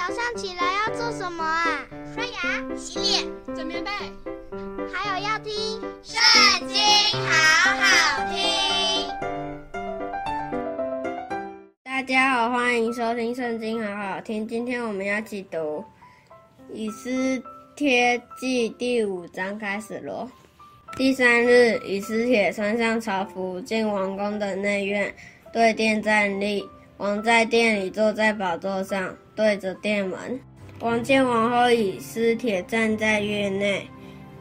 早上起来要做什么啊？刷牙、洗脸、整棉被，还有要听《圣经》，好好听。大家好，欢迎收听《圣经》，好好听。今天我们要起读《以斯帖记》第五章，开始咯。第三日，以斯帖穿上朝服，进王宫的内院，对殿站立。王在殿里坐在宝座上，对着殿门。王见王后以斯帖站在院内，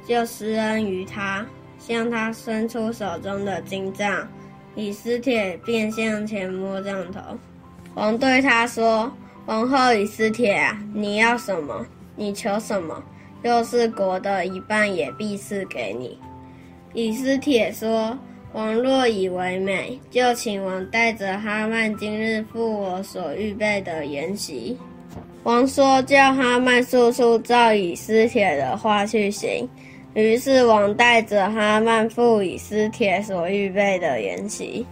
就施恩于他，向他伸出手中的金杖。以斯铁便向前摸杖头。王对他说：“王后以斯铁，你要什么？你求什么？就是国的一半也必赐给你。”以斯铁说。王若以为美，就请王带着哈曼今日赴我所预备的筵席。王说：“叫哈曼速速照以斯帖的话去行。”于是王带着哈曼赴以斯帖所预备的筵席。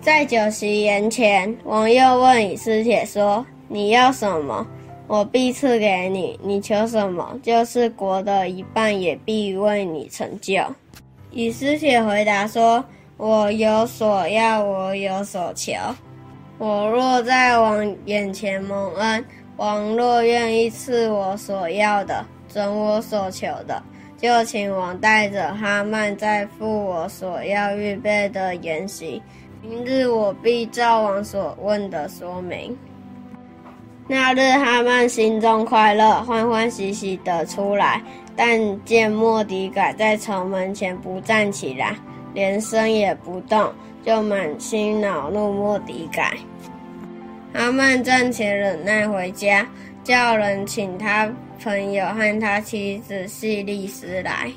在酒席筵前，王又问以斯帖说：“你要什么？我必赐给你。你求什么？就是国的一半也必为你成就。”以斯帖回答说。我有所要，我有所求。我若在王眼前蒙恩，王若愿意赐我所要的，准我所求的，就请王带着哈曼再赴我所要预备的筵席。明日我必照王所问的说明。那日哈曼心中快乐，欢欢喜喜的出来，但见莫迪改在城门前不站起来。连声也不动，就满心恼怒莫迪改。阿曼暂且忍耐回家，叫人请他朋友和他妻子细利斯来。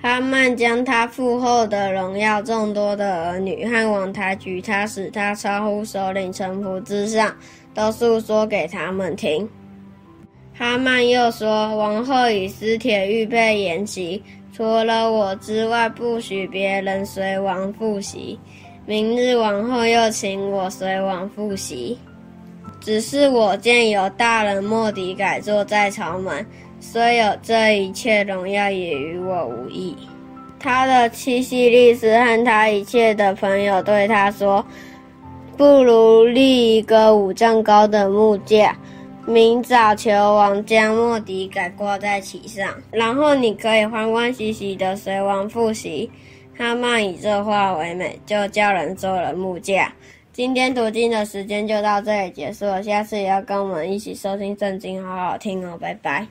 哈曼将他父后的荣耀、众多的儿女和王抬举他，使他超乎首领臣仆之上，都诉说给他们听。哈曼又说：“王后以斯帖预备筵席。”除了我之外，不许别人随王赴席。明日王后又请我随王赴席。只是我见有大人莫底改坐在朝门，虽有这一切荣耀，也与我无益。他的七夕利斯和他一切的朋友对他说：“不如立一个五丈高的木架。”明早球王将莫迪改挂在旗上，然后你可以欢欢喜喜的随王复习。他曼以这话为美，就叫人做了木架。今天读经的时间就到这里结束了，下次也要跟我们一起收听圣经，好好听哦，拜拜。